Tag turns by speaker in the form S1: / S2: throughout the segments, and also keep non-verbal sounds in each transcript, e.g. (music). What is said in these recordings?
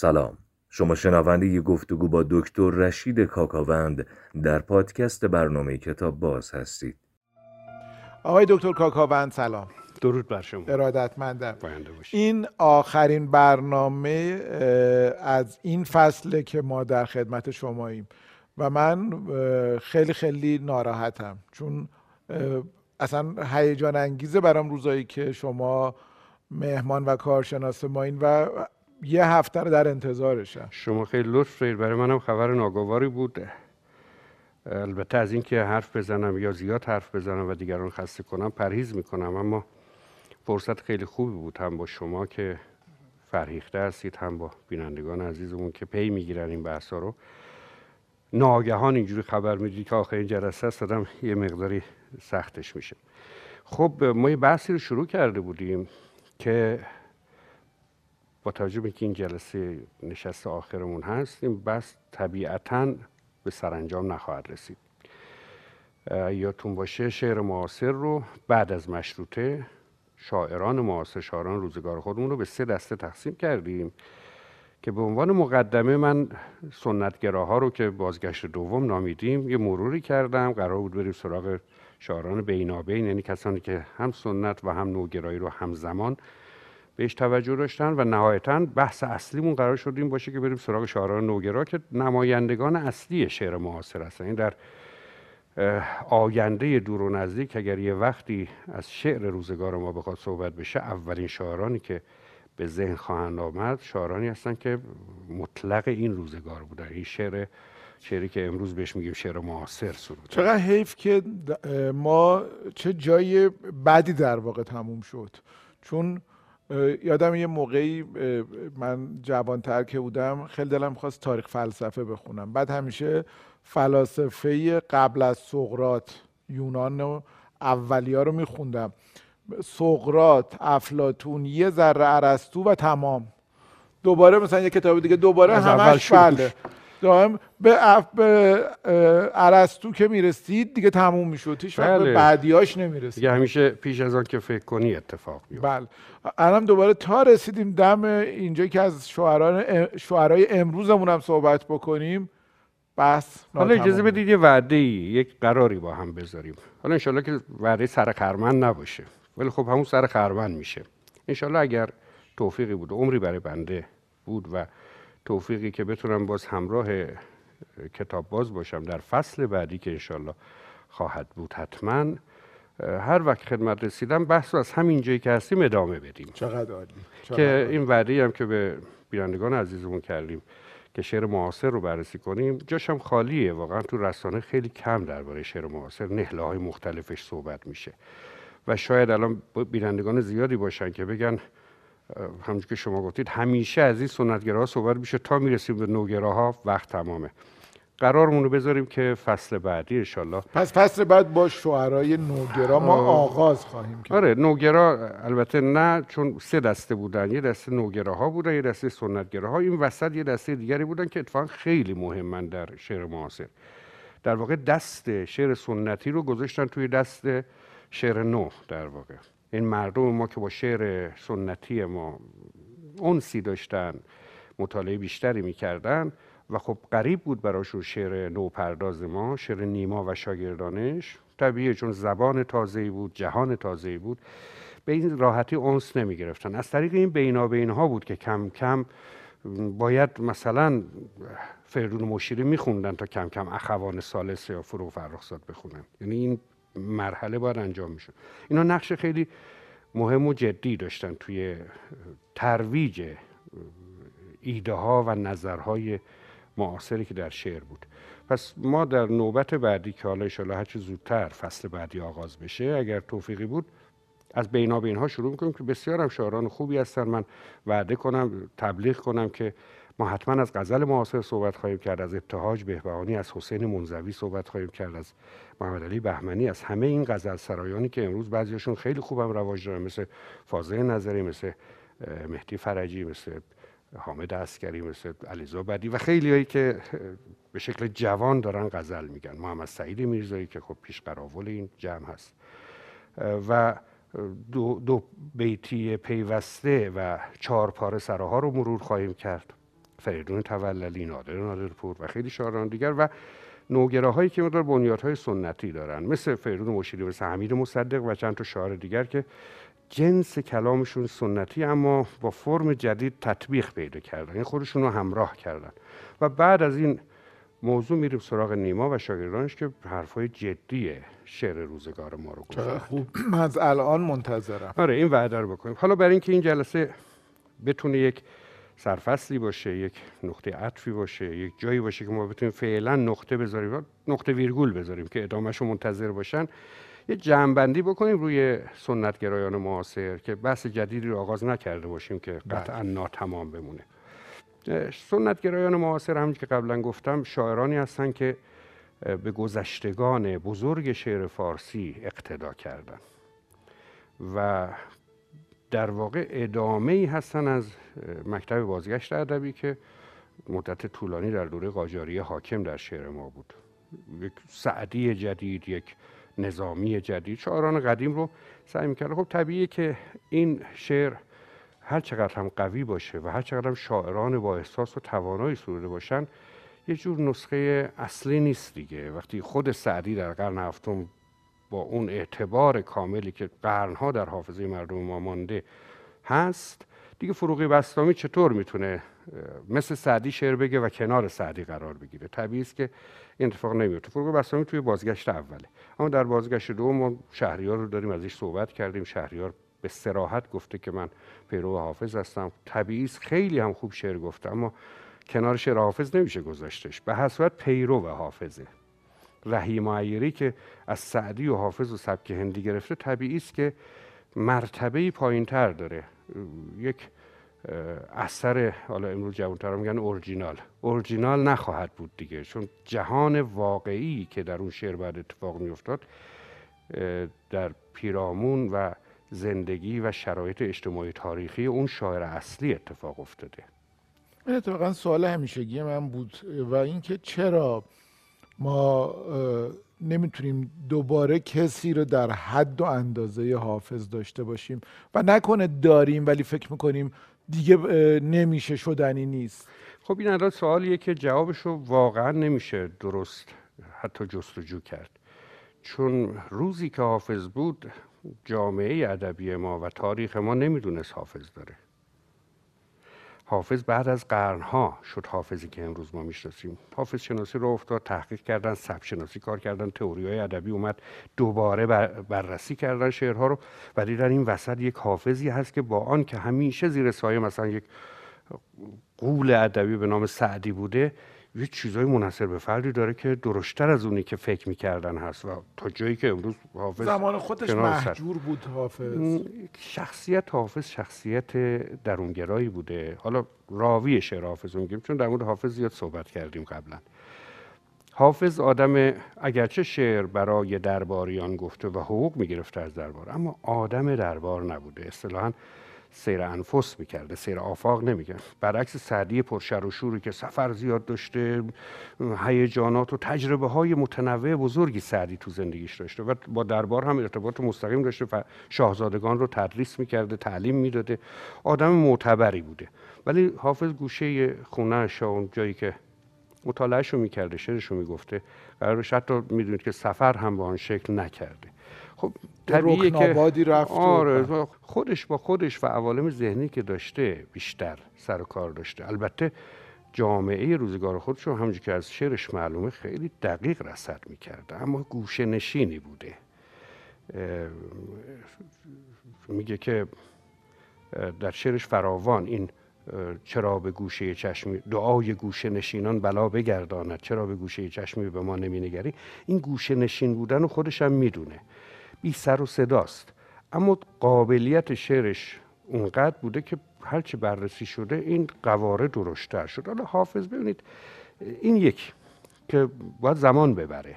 S1: سلام. شما شنونده ی گفتگو با دکتر رشید کاکاوند در پادکست برنامه کتاب باز هستید.
S2: آقای دکتر کاکاوند سلام.
S3: درود بر شما.
S2: ارادتمندم. این آخرین برنامه از این فصله که ما در خدمت شماییم و من خیلی خیلی ناراحتم. چون اصلا هیجان انگیزه برام روزایی که شما مهمان و کارشناس ما این و یه هفته رو در انتظارشم
S3: شما خیلی لطف دارید. برای منم خبر ناگواری بود البته از اینکه حرف بزنم یا زیاد حرف بزنم و دیگران خسته کنم پرهیز می‌کنم. اما فرصت خیلی خوبی بود هم با شما که فرهیخته هستید هم با بینندگان عزیزمون که پی می‌گیرن این بحثا رو. ناگهان اینجوری خبر می‌دید که آخرین جلسه است آدم یه مقداری سختش میشه. خب ما یه بحثی رو شروع کرده بودیم که توجه به این جلسه نشست آخرمون هست این بحث طبیعتا به سرانجام نخواهد رسید. یادتون باشه شعر معاصر رو بعد از مشروطه شاعران معاصر شاعران روزگار خودمون رو به سه دسته تقسیم کردیم که به عنوان مقدمه من سنتگراها رو که بازگشت دوم نامیدیم یه مروری کردم. قرار بود بریم سراغ شاعران بینابین یعنی کسانی که هم سنت و هم نوگرایی رو همزمان بهش توجه داشتن و نهایتا بحث اصلیمون قرار شد این باشه که بریم سراغ شاعران نوگرا که نمایندگان اصلی شعر معاصر هستن. این در آینده دور و نزدیک اگر یه وقتی از شعر روزگار ما بخواد صحبت بشه اولین شاعرانی که به ذهن خواهند آمد شاعرانی هستن که مطلق این روزگار بودن. این شعر شعری که امروز بهش میگیم شعر معاصر سرود
S2: چقدر حیف که ما چه جای بدی در واقع تموم شد. چون یادم یه موقعی من جوانتر که بودم خیلی دلم خواست تاریخ فلسفه بخونم. بعد همیشه فلاسفه قبل از سقراط یونان و اولیا رو میخوندم. سقراط افلاتون یه ذره ارسطو و تمام. دوباره مثلا یه کتاب دیگه دوباره همش بله. دائم به اف... به ارسطو که می‌رسید دیگه تموم می‌شد. هیچ وقت به
S3: بله.
S2: بعدیاش نمی‌رسید.
S3: دیگه همیشه پیش از آن که فکر کنی اتفاق میفته
S2: بله. الان دوباره تا رسیدیم دم اینجا که از شعران شعرهای امروزمون هم صحبت بکنیم. بس
S3: حالا اجازه. بدید یه وعده ای یک قراری با هم بذاریم. حالا انشالله که وعده سر خرمن نباشه. ولی خب همون سر خرمن میشه. انشالله اگر توفیقی بود عمری برای بنده بود و توفیقی که بتونم باز همراه اه، کتاب باز باشم در فصل بعدی که انشالله خواهد بود حتما هر وقت خدمت رسیدم بحث رو از همین جایی که هستیم ادامه بدیم.
S2: چقدر عالی
S3: که. این وعده هم که به بینندگان عزیزمون کردیم که شعر معاصر رو بررسی کنیم جاش هم خالیه. واقعا تو رسانه خیلی کم درباره شعر معاصر نهله های مختلفش صحبت میشه. و شاید الان بینندگان زیادی باشن که بگن همونجور که شما گفتید همیشه از این سنتگراها صحبت میشه تا می‌رسیم به نوگراها وقت تمامه. قرارمون رو بذاریم که فصل بعدی انشالله.
S2: پس فصل بعد با شعرهای نوگرا ما آغاز خواهیم کرد.
S3: آره نوگرا البته نه چون سه دسته بودن یه دسته نوگراها بودن یه دسته سنتگراها. این وسط یه دسته دیگری بودن که اتفاقا خیلی مهمن در شعر معاصر. در واقع دست شعر سنتی رو گذاشتن توی دست شعر نو در واقع. این مردم ما که با شعر سنتی ما انسی داشتن مطالعه بیشتری می‌کردن و خب قریب بود براشون شعر نوپرداز ما شعر نیما و شاگردانش. طبیعیه چون زبان تازه‌ای بود جهان تازه‌ای بود. به این راحتی انس نمی گرفتن از طریق این بینابین ها بود که کم کم باید مثلا فریدون مشیری میخوندن تا کم کم اخوان سالس یا فرو فرخزاد بخونن. یعنی این مرحله باید انجام می‌شد. اینا نقش خیلی مهم و جدی داشتن توی ترویج ایده ها و نظرهای معاصری که در شعر بود. پس ما در نوبت بعدی که حالا انشاءالله هرچه زودتر فصل بعدی آغاز بشه اگر توفیقی بود از بینابین ها شروع می‌کنیم که بسیار هم شاعران خوبی هستن. من وعده کنم تبلیغ کنم که ما حتما از غزل معاصر صحبت خواهیم کرد از ابتهاج بهبهانی از حسین منزوی صحبت خواهیم کرد از محمد علی بهمنی از همه این غزل سرایانی که امروز بعضیشون خیلی خوبم رواج دارن مثل فاضل نظری مثل مهدی فرجی مثل حامد عسکری مثل علیزا بدی و خیلی هایی که به شکل جوان دارن غزل میگن. محمد سعید میرزایی که خب پیش قراول این جمع هست. و دو, دو بیتی پیوسته و چهار پاره سراها رو مرور خواهیم کرد. فریدون توللی نادر نادرپور و خیلی شاعران دیگر و نوگراهایی که مدار بنیادهای سنتی دارن. مثل فریدون مشیری مثل حمید مصدق و چند تا شاعر دیگر که جنس کلامشون سنتی اما با فرم جدید تطبیق پیدا کردن. این خودشون رو همراه کردن. و بعد از این موضوع میریم سراغ نیما و شاگردانش که حرفای جدی شعر روزگار ما رو گفتن
S2: خوب. من از الان منتظرم.
S3: آره این وعده رو بکنیم. حالا برای اینکه این جلسه بتونه یک سرفصلی باشه یک نقطه عطفی باشه یک جایی باشه که ما بتونیم فعلا نقطه بذاریم نقطه ویرگول بذاریم که ادامهش منتظر باشن. یه جمعبندی بکنیم روی سنتگرایان معاصر که بحث جدیدی رو آغاز نکرده باشیم که قطعا ناتمام بمونه. سنتگرایان معاصر هم که قبلا گفتم شاعرانی هستن که به گذشتگان بزرگ شعر فارسی اقتدا کردن. و در واقع ادامه ای هستن از مکتب بازگشت ادبی که مدت طولانی در دوره قاجاری حاکم در شعر ما بود. یک سعدی جدید یک نظامی جدید. شاعران قدیم رو سعی می‌کرده خب طبیعیه که این شعر هر چقدر هم قوی باشه و هر چقدر هم شاعران با احساس و توانایی سروده باشن یه جور نسخه اصلی نیست دیگه. وقتی خود سعدی در قرن هفتم با اون اعتبار کاملی که قرنها در حافظه مردم ما مانده هست. دیگه فروغی بستامی چطور می‌تونه مثل سعدی شعر بگه و کنار سعدی قرار بگیره؟ طبیعی است که این اتفاق نمیفته فروغی بستامی توی بازگشت اوله. اما در بازگشت دوم ما شهریار رو داریم ازش صحبت کردیم. شهریار به سراحت گفته که من پیرو حافظ هستم. طبیعی است خیلی هم خوب شعر گفته اما کنار شعر حافظ نمیشه گذاشتش. به حسرت پیرو حافظه. رحیم عیری که از سعدی و حافظ و سبک هندی گرفته طبیعی است که مرتبه پایین تر داره. یک اثر حالا امروز جوانتر میگن اورجینال. اورجینال نخواهد بود دیگه چون جهان واقعی که در اون شعر بعد اتفاق میافتاد در پیرامون و زندگی و شرایط اجتماعی تاریخی اون شاعر اصلی اتفاق افتاده.
S2: اتفاقا سوال همیشگی من بود و اینکه چرا ما نمی‌تونیم دوباره کسی رو در حد و اندازه حافظ داشته باشیم و نکنه داریم ولی فکر می‌کنیم دیگه نمیشه شدنی نیست.
S3: خب این الان سوالیه که جوابش رو واقعا نمیشه درست حتی جستجو کرد. چون روزی که حافظ بود جامعه ادبی ما و تاریخ ما نمی‌دونست حافظ داره. حافظ بعد از قرنها شد حافظی که امروز ما می‌شناسیم. حافظ شناسی رو افتاد تحقیق کردن سب شناسی کار کردن تئوری های ادبی اومد دوباره بررسی کردن شعرها رو. و دیدن این وسط یک حافظی هست که با آن که همیشه زیر سایه مثلا یک قول ادبی به نام سعدی بوده یه چیزای منحصر به فردی داره که درشتر از اونی که فکر می‌کردن هست و تا جایی که امروز حافظ
S2: زمان خودش محجور بود حافظ.
S3: شخصیت حافظ شخصیت درونگرایی بوده. حالا راوی شعر حافظ میگیم چون در مورد حافظ زیاد صحبت کردیم قبلا. حافظ آدم اگرچه شعر برای درباریان گفته و حقوق می‌گرفته از دربار اما آدم دربار نبوده. اصطلاحا سیر انفس می‌کرده سیر آفاق نمی‌کرد. برعکس سعدی پرشر و شوری که سفر زیاد داشته هیجانات و تجربه های متنوع بزرگی سعدی تو زندگیش داشته و با دربار هم ارتباط مستقیم داشته و شاهزادگان رو تدریس می‌کرده تعلیم می‌داده. آدم معتبری بوده. ولی حافظ گوشه خونه اون جایی که مطالعهش رو می‌کرده شعرش رو می‌گفته قرارش حتی می‌دونید که سفر هم با آن شکل نکرده.
S2: خب طبیعیه که رفت
S3: آره خودش با خودش و عوالم ذهنی که داشته بیشتر سر و کار داشته. البته جامعه روزگار خودش رو همونجور که از شعرش معلومه خیلی دقیق رسد می‌کرده اما گوشه نشینی بوده. میگه که در شعرش فراوان این چرا به گوشه چشمی دعای گوشه نشینان بلا بگرداند چرا به گوشه چشمی به ما نمینگری این گوشه نشین بودن و خودش هم می‌دونه. بی سر و صداست. اما قابلیت شعرش اونقدر بوده که هرچی بررسی شده این قواره درشتر شد. حالا حافظ ببینید این یک که باید زمان ببره.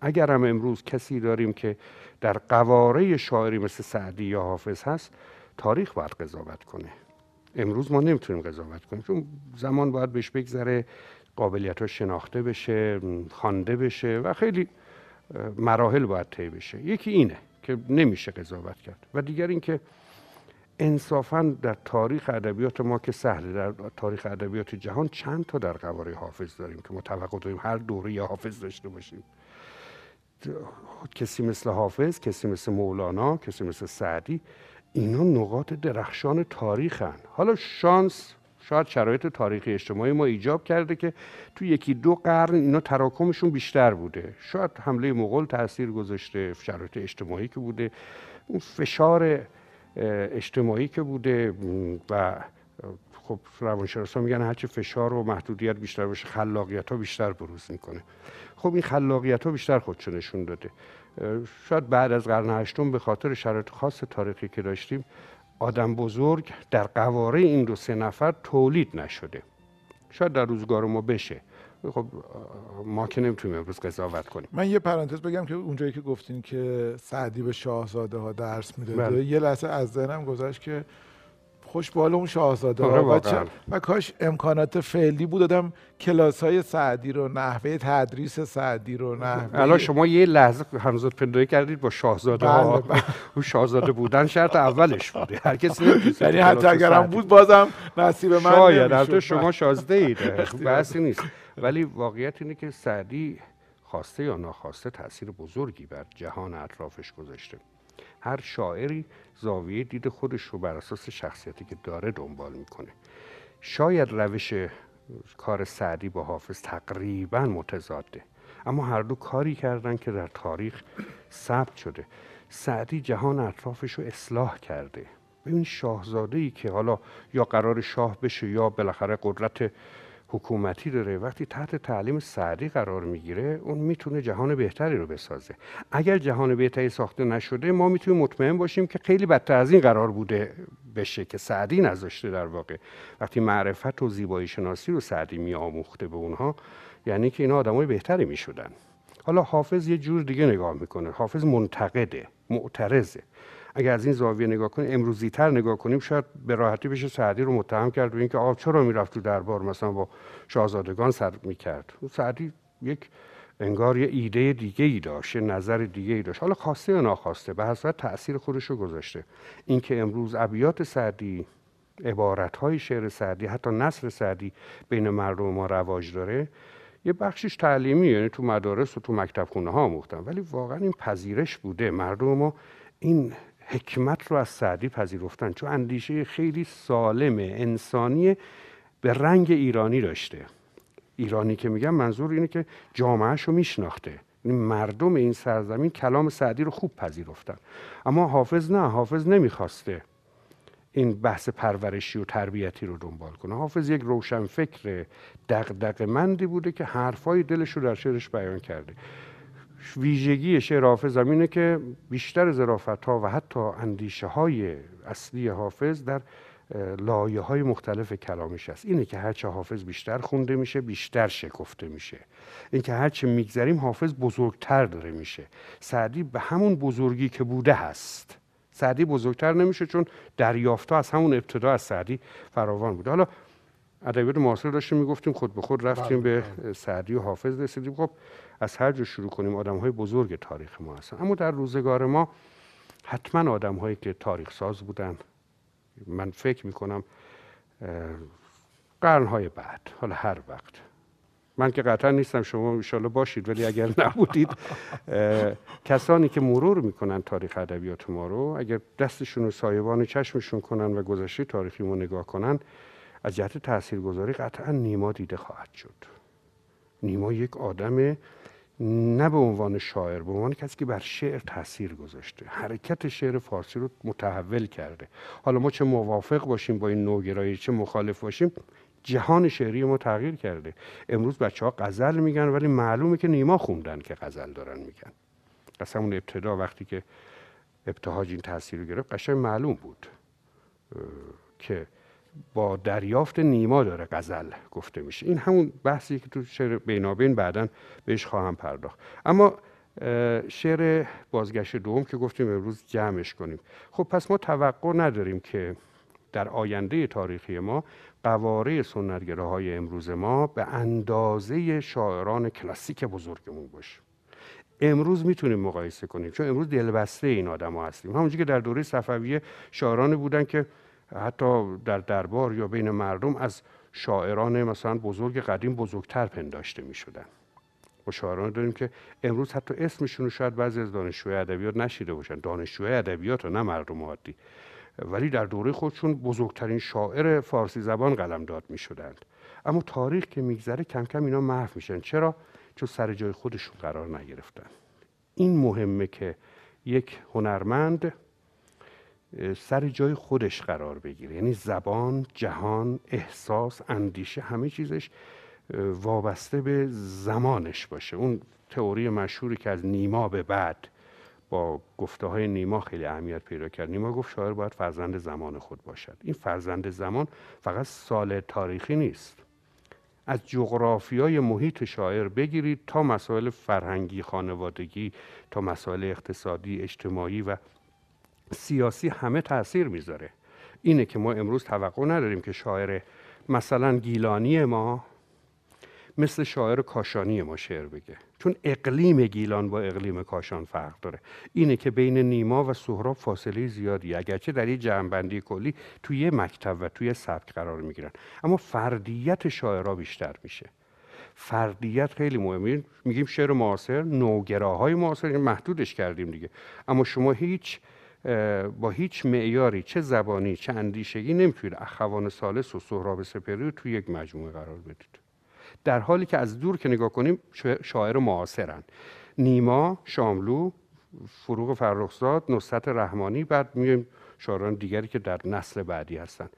S3: اگر هم امروز کسی داریم که در قواره شاعری مثل سعدی یا حافظ هست تاریخ باید قضاوت کنه. امروز ما نمی‌تونیم قضاوت کنیم چون زمان باید بهش بگذره قابلیت ها شناخته بشه خوانده بشه و خیلی مراحل باید طی بشه. یکی اینه که نمیشه قضاوت کرد. و دیگر اینکه انصافا در تاریخ ادبیات ما که سهله در تاریخ ادبیات جهان چند تا در قواره حافظ داریم که ما توقع داریم هر دوره حافظ داشته باشیم. کسی مثل حافظ کسی مثل مولانا کسی مثل سعدی اینا نقاط درخشان تاریخن. حالا شانس شاید شرایط تاریخی اجتماعی ما ایجاب کرده که تو یکی دو قرن اینا تراکمشون بیشتر بوده. شاید حمله مغول تاثیر گذاشته شرایط اجتماعی که بوده اون فشار اجتماعی که بوده و خب روانشناسا میگن هرچی فشار و محدودیت بیشتر باشه خلاقیت ها بیشتر بروز می‌کنه. خب این خلاقیت ها بیشتر خودشو نشون داده. شاید بعد از قرن هشتم به خاطر شرایط خاص تاریخی که داشتیم آدم بزرگ در قواره این دو سه نفر تولید نشده. شاید در روزگار ما بشه. خب ما که نمی‌تونیم امروز قضاوت کنیم.
S2: من یه پرانتز بگم که اونجایی که گفتین که سعدی به شاهزاده ها درس می‌داده
S3: بله.
S2: یه لحظه از ذهنم گذشت که خوش بال اون شاهزاده
S3: آره،
S2: و, و کاش امکانات فعلی بود. دادم کلاس های سعدی رو نحوه تدریس سعدی رو نحوه
S3: الان شما یه لحظه همزاد پنداری کردید با شاهزاده ها.
S2: بله، بله. (laughs)
S3: اون شاهزاده بودن شرط اولش بوده. هر کسی (laughs)
S2: یعنی حتی اگرم
S3: سعدی
S2: بود بازم نصیب من
S3: شاید. البته شما شازده اید (laughs) بحثی نیست. ولی واقعیت اینه که سعدی خواسته یا ناخواسته تاثیر بزرگی بر جهان اطرافش گذاشته. هر شاعری زاویه دید خودش رو بر اساس شخصیتی که داره دنبال می‌کنه. شاید روش کار سعدی با حافظ تقریبا متضاده اما هر دو کاری کردن که در تاریخ ثبت شده. سعدی جهان اطرافش رو اصلاح کرده. ببین شاهزاده ای که حالا یا قرار شاه بشه یا بالاخره قدرت حکومتی داره وقتی تحت تعلیم سعدی قرار می‌گیره اون می‌تونه جهان بهتری رو بسازه. اگر جهان بهتری ساخته نشده ما می‌تونیم مطمئن باشیم که خیلی بدتر از این قرار بوده بشه که سعدی نذاشته در واقع. وقتی معرفت و زیبایی شناسی رو سعدی میآموخته به اونها یعنی که اینا آدمای بهتری می‌شدن. حالا حافظ یه جور دیگه نگاه می‌کنه. حافظ منتقده معترضه. اگر از این زاویه نگاه کنیم امروزی تر نگاه کنیم شاید به راحتی بشه سعدی رو متهم کرد به اینکه آ چرا می‌رفت تو دربار مثلا با شاهزادگان سر می‌کرد؟ سعدی یک انگار یه ایده دیگه ای داشت یه نظر دیگه ای داشت. حالا خواسته یا ناخواسته به حسب تاثیر خودش رو گذاشته. اینکه امروز ابیات سعدی عبارت های شعر سعدی حتی نصر سعدی بین مردم ما رواج داره یه بخشش تعلیمی یعنی تو مدارس و تو مکتب خونه ها آموختن ولی واقعا این پذیرش بوده. مردم ما این حکمت رو از سعدی پذیرفتن. چون اندیشه خیلی سالم انسانی به رنگ ایرانی داشته. ایرانی که میگم منظور اینه که جامعهش رو میشناخته. یعنی مردم این سرزمین کلام سعدی رو خوب پذیرفتن. اما حافظ نه حافظ نمی‌خواسته این بحث پرورشی و تربیتی رو دنبال کنه. حافظ یک روشنفکر دغدغه مندی بوده که حرفای دلش رو در شعرش بیان کرده. ویژگی شعر حافظ که بیشتر ظرافت ها و حتی اندیشه های اصلی حافظ در لایه های مختلف کلامش است. اینه که هرچه حافظ بیشتر خونده میشه بیشتر شکفته میشه. اینکه هرچه میگذریم حافظ بزرگتر داره میشه. سعدی به همون بزرگی که بوده هست. سعدی بزرگتر نمیشه چون دریافت از همون ابتدا از سعدی فراوان بوده. حالا ادبیات معاصر داشتیم می‌گفتیم خود به خود رفتیم به سعدی و حافظ رسیدیم. خب از هر جا شروع کنیم آدم های بزرگ تاریخ ما هستن. اما در روزگار ما حتما آدم هایی که تاریخ ساز بودن. من فکر می‌کنم قرنهای بعد حالا هر وقت. من که قطعا نیستم شما انشالله باشید ولی اگر (laughs) نبودید کسانی که مرور می‌کنن تاریخ ادبیات ما رو اگر دستشون رو سایبان چشمشون کنن و گذشته تاریخی ما نگاه کنن از جهت تاثیرگذاری قطعا نیما دیده خواهد شد. نیما یک آدم نه به عنوان شاعر به عنوان کسی که بر شعر تاثیر گذاشته. حرکت شعر فارسی رو متحول کرده. حالا ما چه موافق باشیم با این نوگرایی چه مخالف باشیم جهان شعری ما تغییر کرده. امروز بچه ها غزل میگن ولی معلومه که نیما خوندن که غزل دارن میگن. از همون ابتدا وقتی که ابتهاج این تاثیر رو گرفت قشنگ معلوم بود که با دریافت نیما داره غزل گفته میشه. این همون بحثی که تو شعر بینابین بعدا بهش خواهم پرداخت. اما شعر بازگشت دوم که گفتیم امروز جمعش کنیم. خب پس ما توقع نداریم که در آینده تاریخی ما قواره سنتگراهای امروز ما به اندازه شاعران کلاسیک بزرگمون باشه. امروز می‌تونیم مقایسه کنیم چون امروز دلبسته این آدم ها هستیم. همونجور که در دوره صفویه شاعرانی بودن که حتی در دربار یا بین مردم از شاعران مثلا بزرگ قدیم بزرگتر پنداشته می شدن ما شاعران داریم که امروز حتی اسمشون رو شاید بعضی از دانشجوی ادبیات نشیده باشن. دانشجوی ادبیات و نه مردم عادی. ولی در دوره خودشون بزرگترین شاعر فارسی زبان قلمداد می شدند اما تاریخ که میگذره کم کم اینا محو میشن. چرا؟ چون سر جای خودشون قرار نگرفتن. این مهمه که یک هنرمند سر جای خودش قرار بگیره. یعنی زبان جهان احساس اندیشه همه چیزش وابسته به زمانش باشه. اون تئوری مشهوری که از نیما به بعد با گفته های نیما خیلی اهمیت پیدا کرد. نیما گفت شاعر باید فرزند زمان خود باشد. این فرزند زمان فقط سال تاریخی نیست. از جغرافیای محیط شاعر بگیرید تا مسائل فرهنگی خانوادگی تا مسائل اقتصادی اجتماعی و سیاسی همه تاثیر می‌ذاره. اینه که ما امروز توقع نداریم که شاعر مثلا گیلانی ما مثل شاعر کاشانی ما شعر بگه. چون اقلیم گیلان با اقلیم کاشان فرق داره. اینه که بین نیما و سهراب فاصله زیادی اگرچه در یه جمعبندی کلی توی یه مکتب و توی سبک قرار می‌گیرن. اما فردیت شاعرها بیشتر میشه. فردیت خیلی مهمه. میگیم شعر معاصر نوگراهای معاصر محدودش کردیم دیگه. اما شما هیچ با هیچ معیاری چه زبانی چه اندیشگی نمی‌تونید اخوان سالس و سهراب سپری رو توی یک مجموعه قرار بدید. در حالی که از دور که نگاه کنیم شاعر معاصرن. نیما شاملو فروغ فرخزاد نصرت رحمانی بعد میایم شاعران دیگری که در نسل بعدی هستن.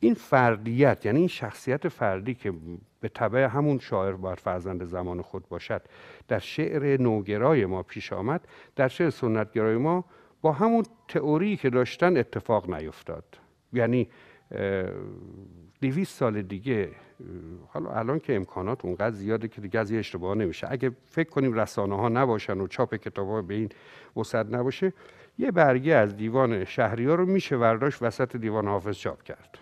S3: این فردیت یعنی این شخصیت فردی که به طبع همون شاعر باید فرزند زمان خود باشد در شعر نوگرای ما پیش آمد در شعر سنتگرای ما با همون تئوری که داشتن اتفاق نیفتاد. یعنی دویست سال دیگه حالا الان که امکانات اونقدر زیاده که دیگه از یه اشتباه نمیشه. اگه فکر کنیم رسانه ها نباشن و چاپ کتاب ها به این وسط نباشه یه برگه از دیوان شهری ها رو میشه ورداشت وسط دیوان حافظ چاپ کرد.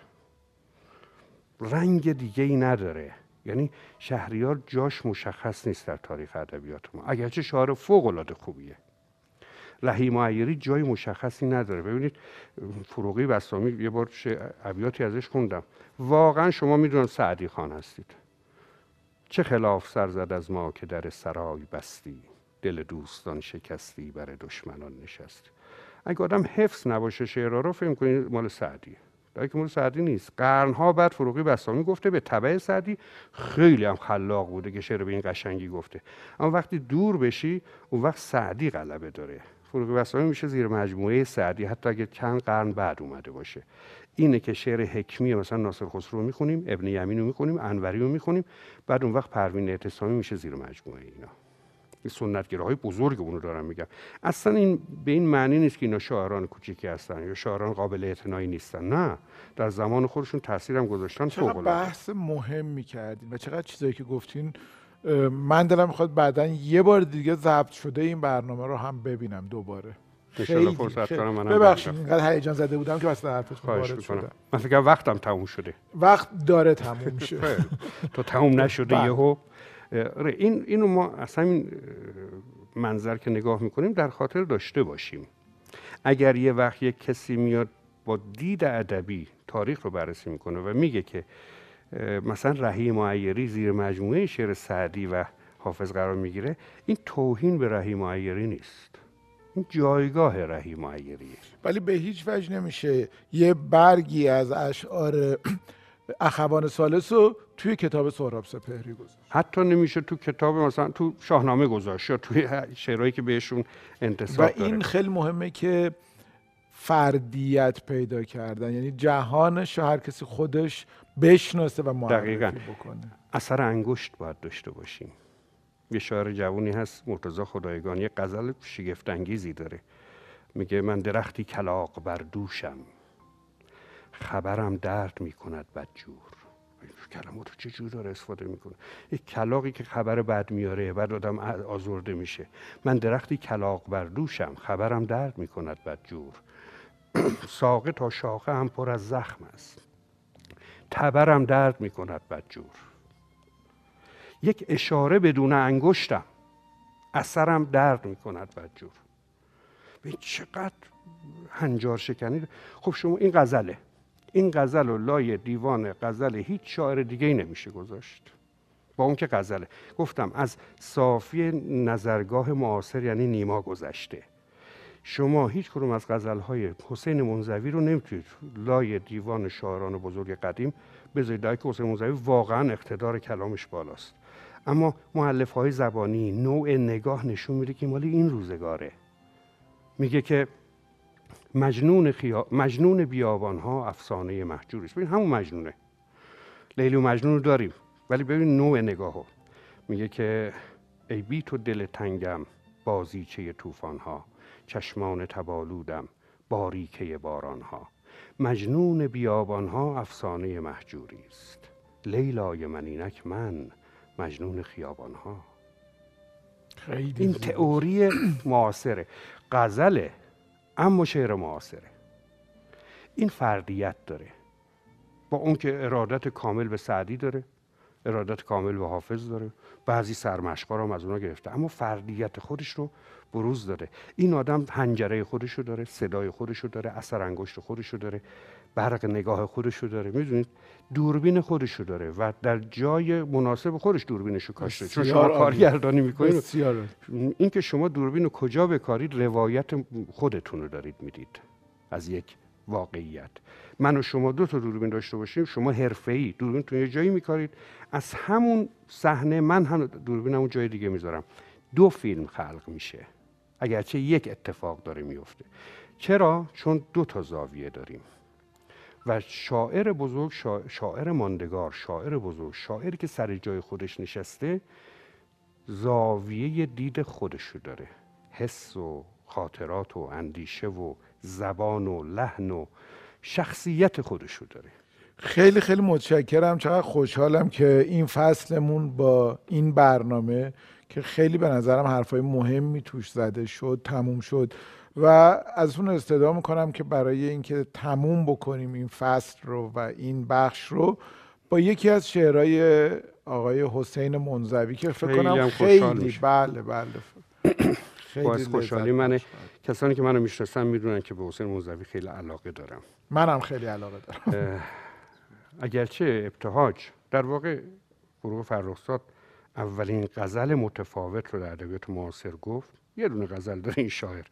S3: رنگ دیگه ای نداره. یعنی شهریار جاش مشخص نیست در تاریخ ادبیات ما اگرچه شعار فوق العاده خوبیه. رحیم عیری جای مشخصی نداره. ببینید فروغی بسامی یه بار ابیاتی ازش خوندم. واقعا شما می‌دونم سعدی خان هستید. چه خلاف سر زد از ما که در سرای بستی دل دوستان شکستی بر دشمنان نشستی اگه آدم حفظ نباشه شعرها رو فهم کنید مال سعدیه. در که مال سعدی نیست. قرنها بعد فروغی بسامی گفته به طبع سعدی. خیلی هم خلاق بوده که شعر به این قشنگی گفته. اما وقتی دور بشی اون وقت سعدی غلبه داره. فروغ بسامی میشه زیر مجموعه سعدی حتی اگه چند قرن بعد اومده باشه. اینه که شعر حکمی مثلا ناصر خسرو رو می‌خونیم ابن یمین رو می‌خونیم انوری رو می‌خونیم بعد اون وقت پروین اعتصامی میشه زیر مجموعه اینا. این سنتگراهای بزرگ اونو دارم میگم. اصلا این به این معنی نیست که اینا شاعران کوچیکی هستن یا شاعران قابل اعتنایی نیستن. نه در زمان خودشون تاثیرم گذاشتن
S2: چقدر بحث مهم می‌کردین و چقدر چیزایی که گفتین من دلم می‌خواد بعدا یه بار دیگه ضبط شده این برنامه رو هم ببینم دوباره.
S3: خیلی فرصت کنم منم
S2: ببخشید اینقدر هیجان زده بودم که واسه حرفت وارد شدم
S3: من فکر وقتم تموم شده.
S2: وقت داره تموم (laughs) شه.
S3: تو تموم نشده بله. یهو؟ آره، این اینو ما اصلا این منظر که نگاه می‌کنیم در خاطر داشته باشیم. اگر یه وقت یک کسی میاد با دید ادبی تاریخ رو بررسی می‌کنه و میگه که مثلا رحیم معیری زیر مجموعه شعر سعدی و حافظ قرار می‌گیره این توهین به رحیم معیری نیست. این جایگاه رحیم معیریه.
S2: ولی به هیچ وجه نمیشه یه برگی از اشعار اخوان سالس رو توی کتاب سهراب سپهری گذاشت.
S3: حتی نمیشه تو کتاب مثلا تو شاهنامه گذاشت یا توی شعرهایی که بهشون انتصاب
S2: و این خیلی مهمه که فردیت پیدا کردن. یعنی جهانش هر کسی خودش بشناسه و معرفی بکنه.
S3: اثر انگشت باید داشته باشیم. یه شاعر جوونی هست مرتضی خدایگان. یه غزل شگفت انگیزی داره. میگه من درختی کلاق بر دوشم خبرم درد می‌کند بدجور. کلمات رو چه جور داره استفاده می‌کنه. یک کلاقی که خبر بد میاره بعد آدم آزرده میشه. من درختی کلاق بر دوشم خبرم درد می‌کند بدجور. ساقه تا شاخه هم پر از زخم است. تبرم درد می‌کند بدجور. یک اشاره بدون انگشتم. اثرم درد می‌کند بدجور. به چقدر هنجار شکنی. خب شما این غزله این غزل و لای دیوان غزل هیچ شاعر دیگه ای نمیشه گذاشت. با اون که غزله. گفتم از صافی نظرگاه معاصر یعنی نیما گذشته. شما هیچ کدوم از غزلهای حسین منزوی رو نمی‌تونید لای دیوان شاعران بزرگ قدیم بذارید. که حسین منزوی واقعا اقتدار کلامش بالاست. اما معلف های زبانی نوع نگاه نشون میده که مالی این روزگاره. میگه که مجنون, خیا... مجنون بیابان ها افسانه محجور است. ببین همون مجنونه. لیلی و مجنون رو داریم. ولی ببین نوع نگاه میگه که ای بی تو دل تنگم بازیچه طوفان ها چشمان تبالودم باریکه باران ها مجنون بیابان ها افسانه محجوری است. لیلای منینک من مجنون خیابان ها این تئوری معاصره غزله اما شعر معاصره. این فردیت داره. با اون که ارادت کامل به سعدی داره ارادت کامل به حافظ داره. بعضی سرمشقا هم از اونا گرفته. اما فردیت خودش رو بروز داره این آدم هنجره خودش رو داره صدای خودش رو داره اثر انگشت خودش رو داره برق نگاه خودش رو داره. می‌دونید؟ دوربین خودش رو داره و در جای مناسب خودش دوربینش رو کاشته. چون شما کارگردانی می‌کنید. این که شما دوربین رو کجا بکارید روایت خودتون رو دارید می‌دید. از یک واقعیت. من و شما دو تا دوربین داشته باشیم شما حرفه‌ای دوربین تو یه جایی میکارید. از همون صحنه من هم همون جای دیگه می‌ذارم. دو فیلم خلق میشه. اگرچه یک اتفاق داره میفته. چرا؟ چون دو تا زاویه داریم. و شاعر بزرگ شاعر ماندگار شاعر بزرگ شاعری که سر جای خودش نشسته زاویه دید خودشو داره. حس و خاطرات و اندیشه و زبان و لحن و شخصیت خودشو داره.
S2: خیلی خیلی متشکرم. چقدر خوشحالم که این فصلمون با این برنامه که خیلی به نظرم حرفای مهمی توش زده شد تموم شد. و از اون استدا می‌کنم که برای اینکه تموم بکنیم این فصل رو و این بخش رو با یکی از شعرهای آقای حسین منزوی که فکر کنم خیلی بله بله.
S3: خیلی باعث خوشحالی. منه کسانی که منو می‌شناسن می‌دونن که به حسین منزوی خیلی علاقه دارم.
S2: منم خیلی علاقه دارم.
S3: اگرچه ابتهاج در واقع گروه فرخزاد اولین غزل متفاوت رو در ادبیات معاصر گفت. یه دونه غزل داره این شاعر.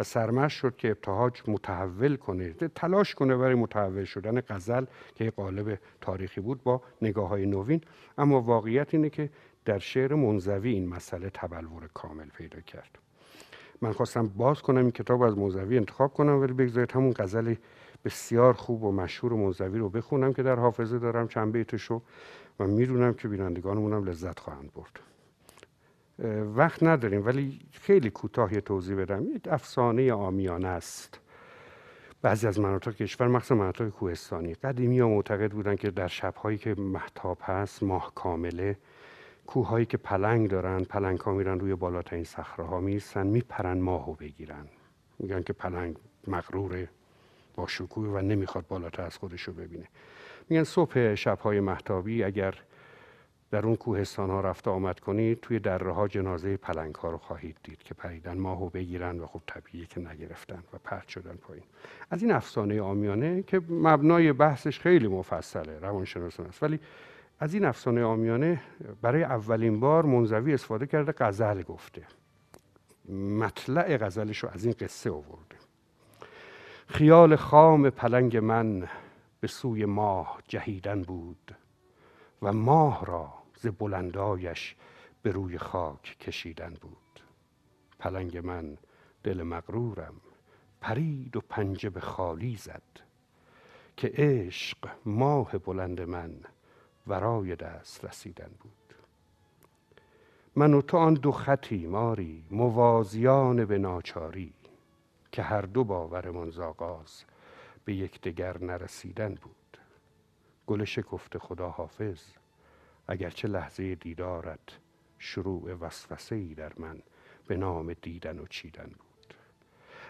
S3: و سرمش شد که ابتهاج متحول کنه تلاش کنه برای متحول شدن غزل که قالب تاریخی بود با نگاه های نوین. اما واقعیت اینه که در شعر منزوی این مسئله تبلور کامل پیدا کرد. من خواستم باز کنم این کتاب از منزوی انتخاب کنم ولی بگذارید همون غزل بسیار خوب و مشهور منزوی رو بخونم که در حافظه دارم. چند بیتشو و می‌دونم که بینندگانمون هم لذت خواهند برد. وقت نداریم ولی خیلی کوتاه توضیح بدم. یک افسانه آمیانه است. بعضی از مناطق کشور مخصوصا مناطق کوهستانی. قدیمی ها معتقد بودن که در شبهایی که محتاب هست ماه کامله کوههایی که پلنگ دارن پلنگ ها میرن روی بالاترین صخره ها می‌رسن میپرن ماهو بگیرن. میگن که پلنگ مغروره با شکوه و نمی‌خواد بالاتر از خودش رو ببینه. میگن صبح شبهای محتابی اگر در اون کوهستان ها رفته آمد کنید توی دره ها جنازه پلنگ ها رو خواهید دید که پریدن ماهو بگیرن و خب طبیعیه که نگرفتن و پرت شدن پایین. از این افسانه آمیانه که مبنای بحثش خیلی مفصله روانشناسان است. ولی از این افسانه آمیانه برای اولین بار منزوی استفاده کرده غزل گفته. مطلع غزلش رو از این قصه آورده. خیال خام پلنگ من به سوی ماه جهیدن بود و ماه را ز بلندایش به روی خاک کشیدن بود. پلنگ من دل مغرورم پرید و پنجه به خالی زد که عشق ماه بلند من ورای دست رسیدن بود. من و تو آن دو خطی ماری موازیان به ناچاری که هر دو باورمان زاغاز به یکدیگر نرسیدن بود. گل شکفت خدا حافظ. اگرچه لحظه دیدارت شروع وسوسه ای در من به نام دیدن و چیدن بود.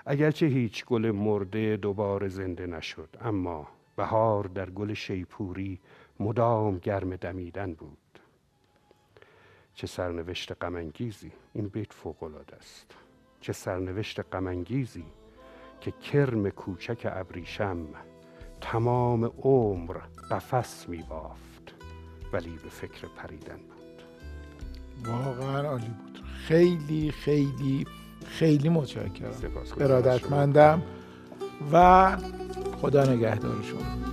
S3: اگرچه هیچ گل مرده دوباره زنده نشد اما بهار در گل شیپوری مدام گرم دمیدن بود. چه سرنوشت غمانگیزی این بیت فوق است. چه سرنوشت غمانگیزی که کرم کوچک ابریشم تمام عمر قفس می بافت ولی به فکر پریدن بود.
S2: واقعا عالی بود. خیلی خیلی خیلی متشکرم. ارادتمندم. و خدا نگهدار شما.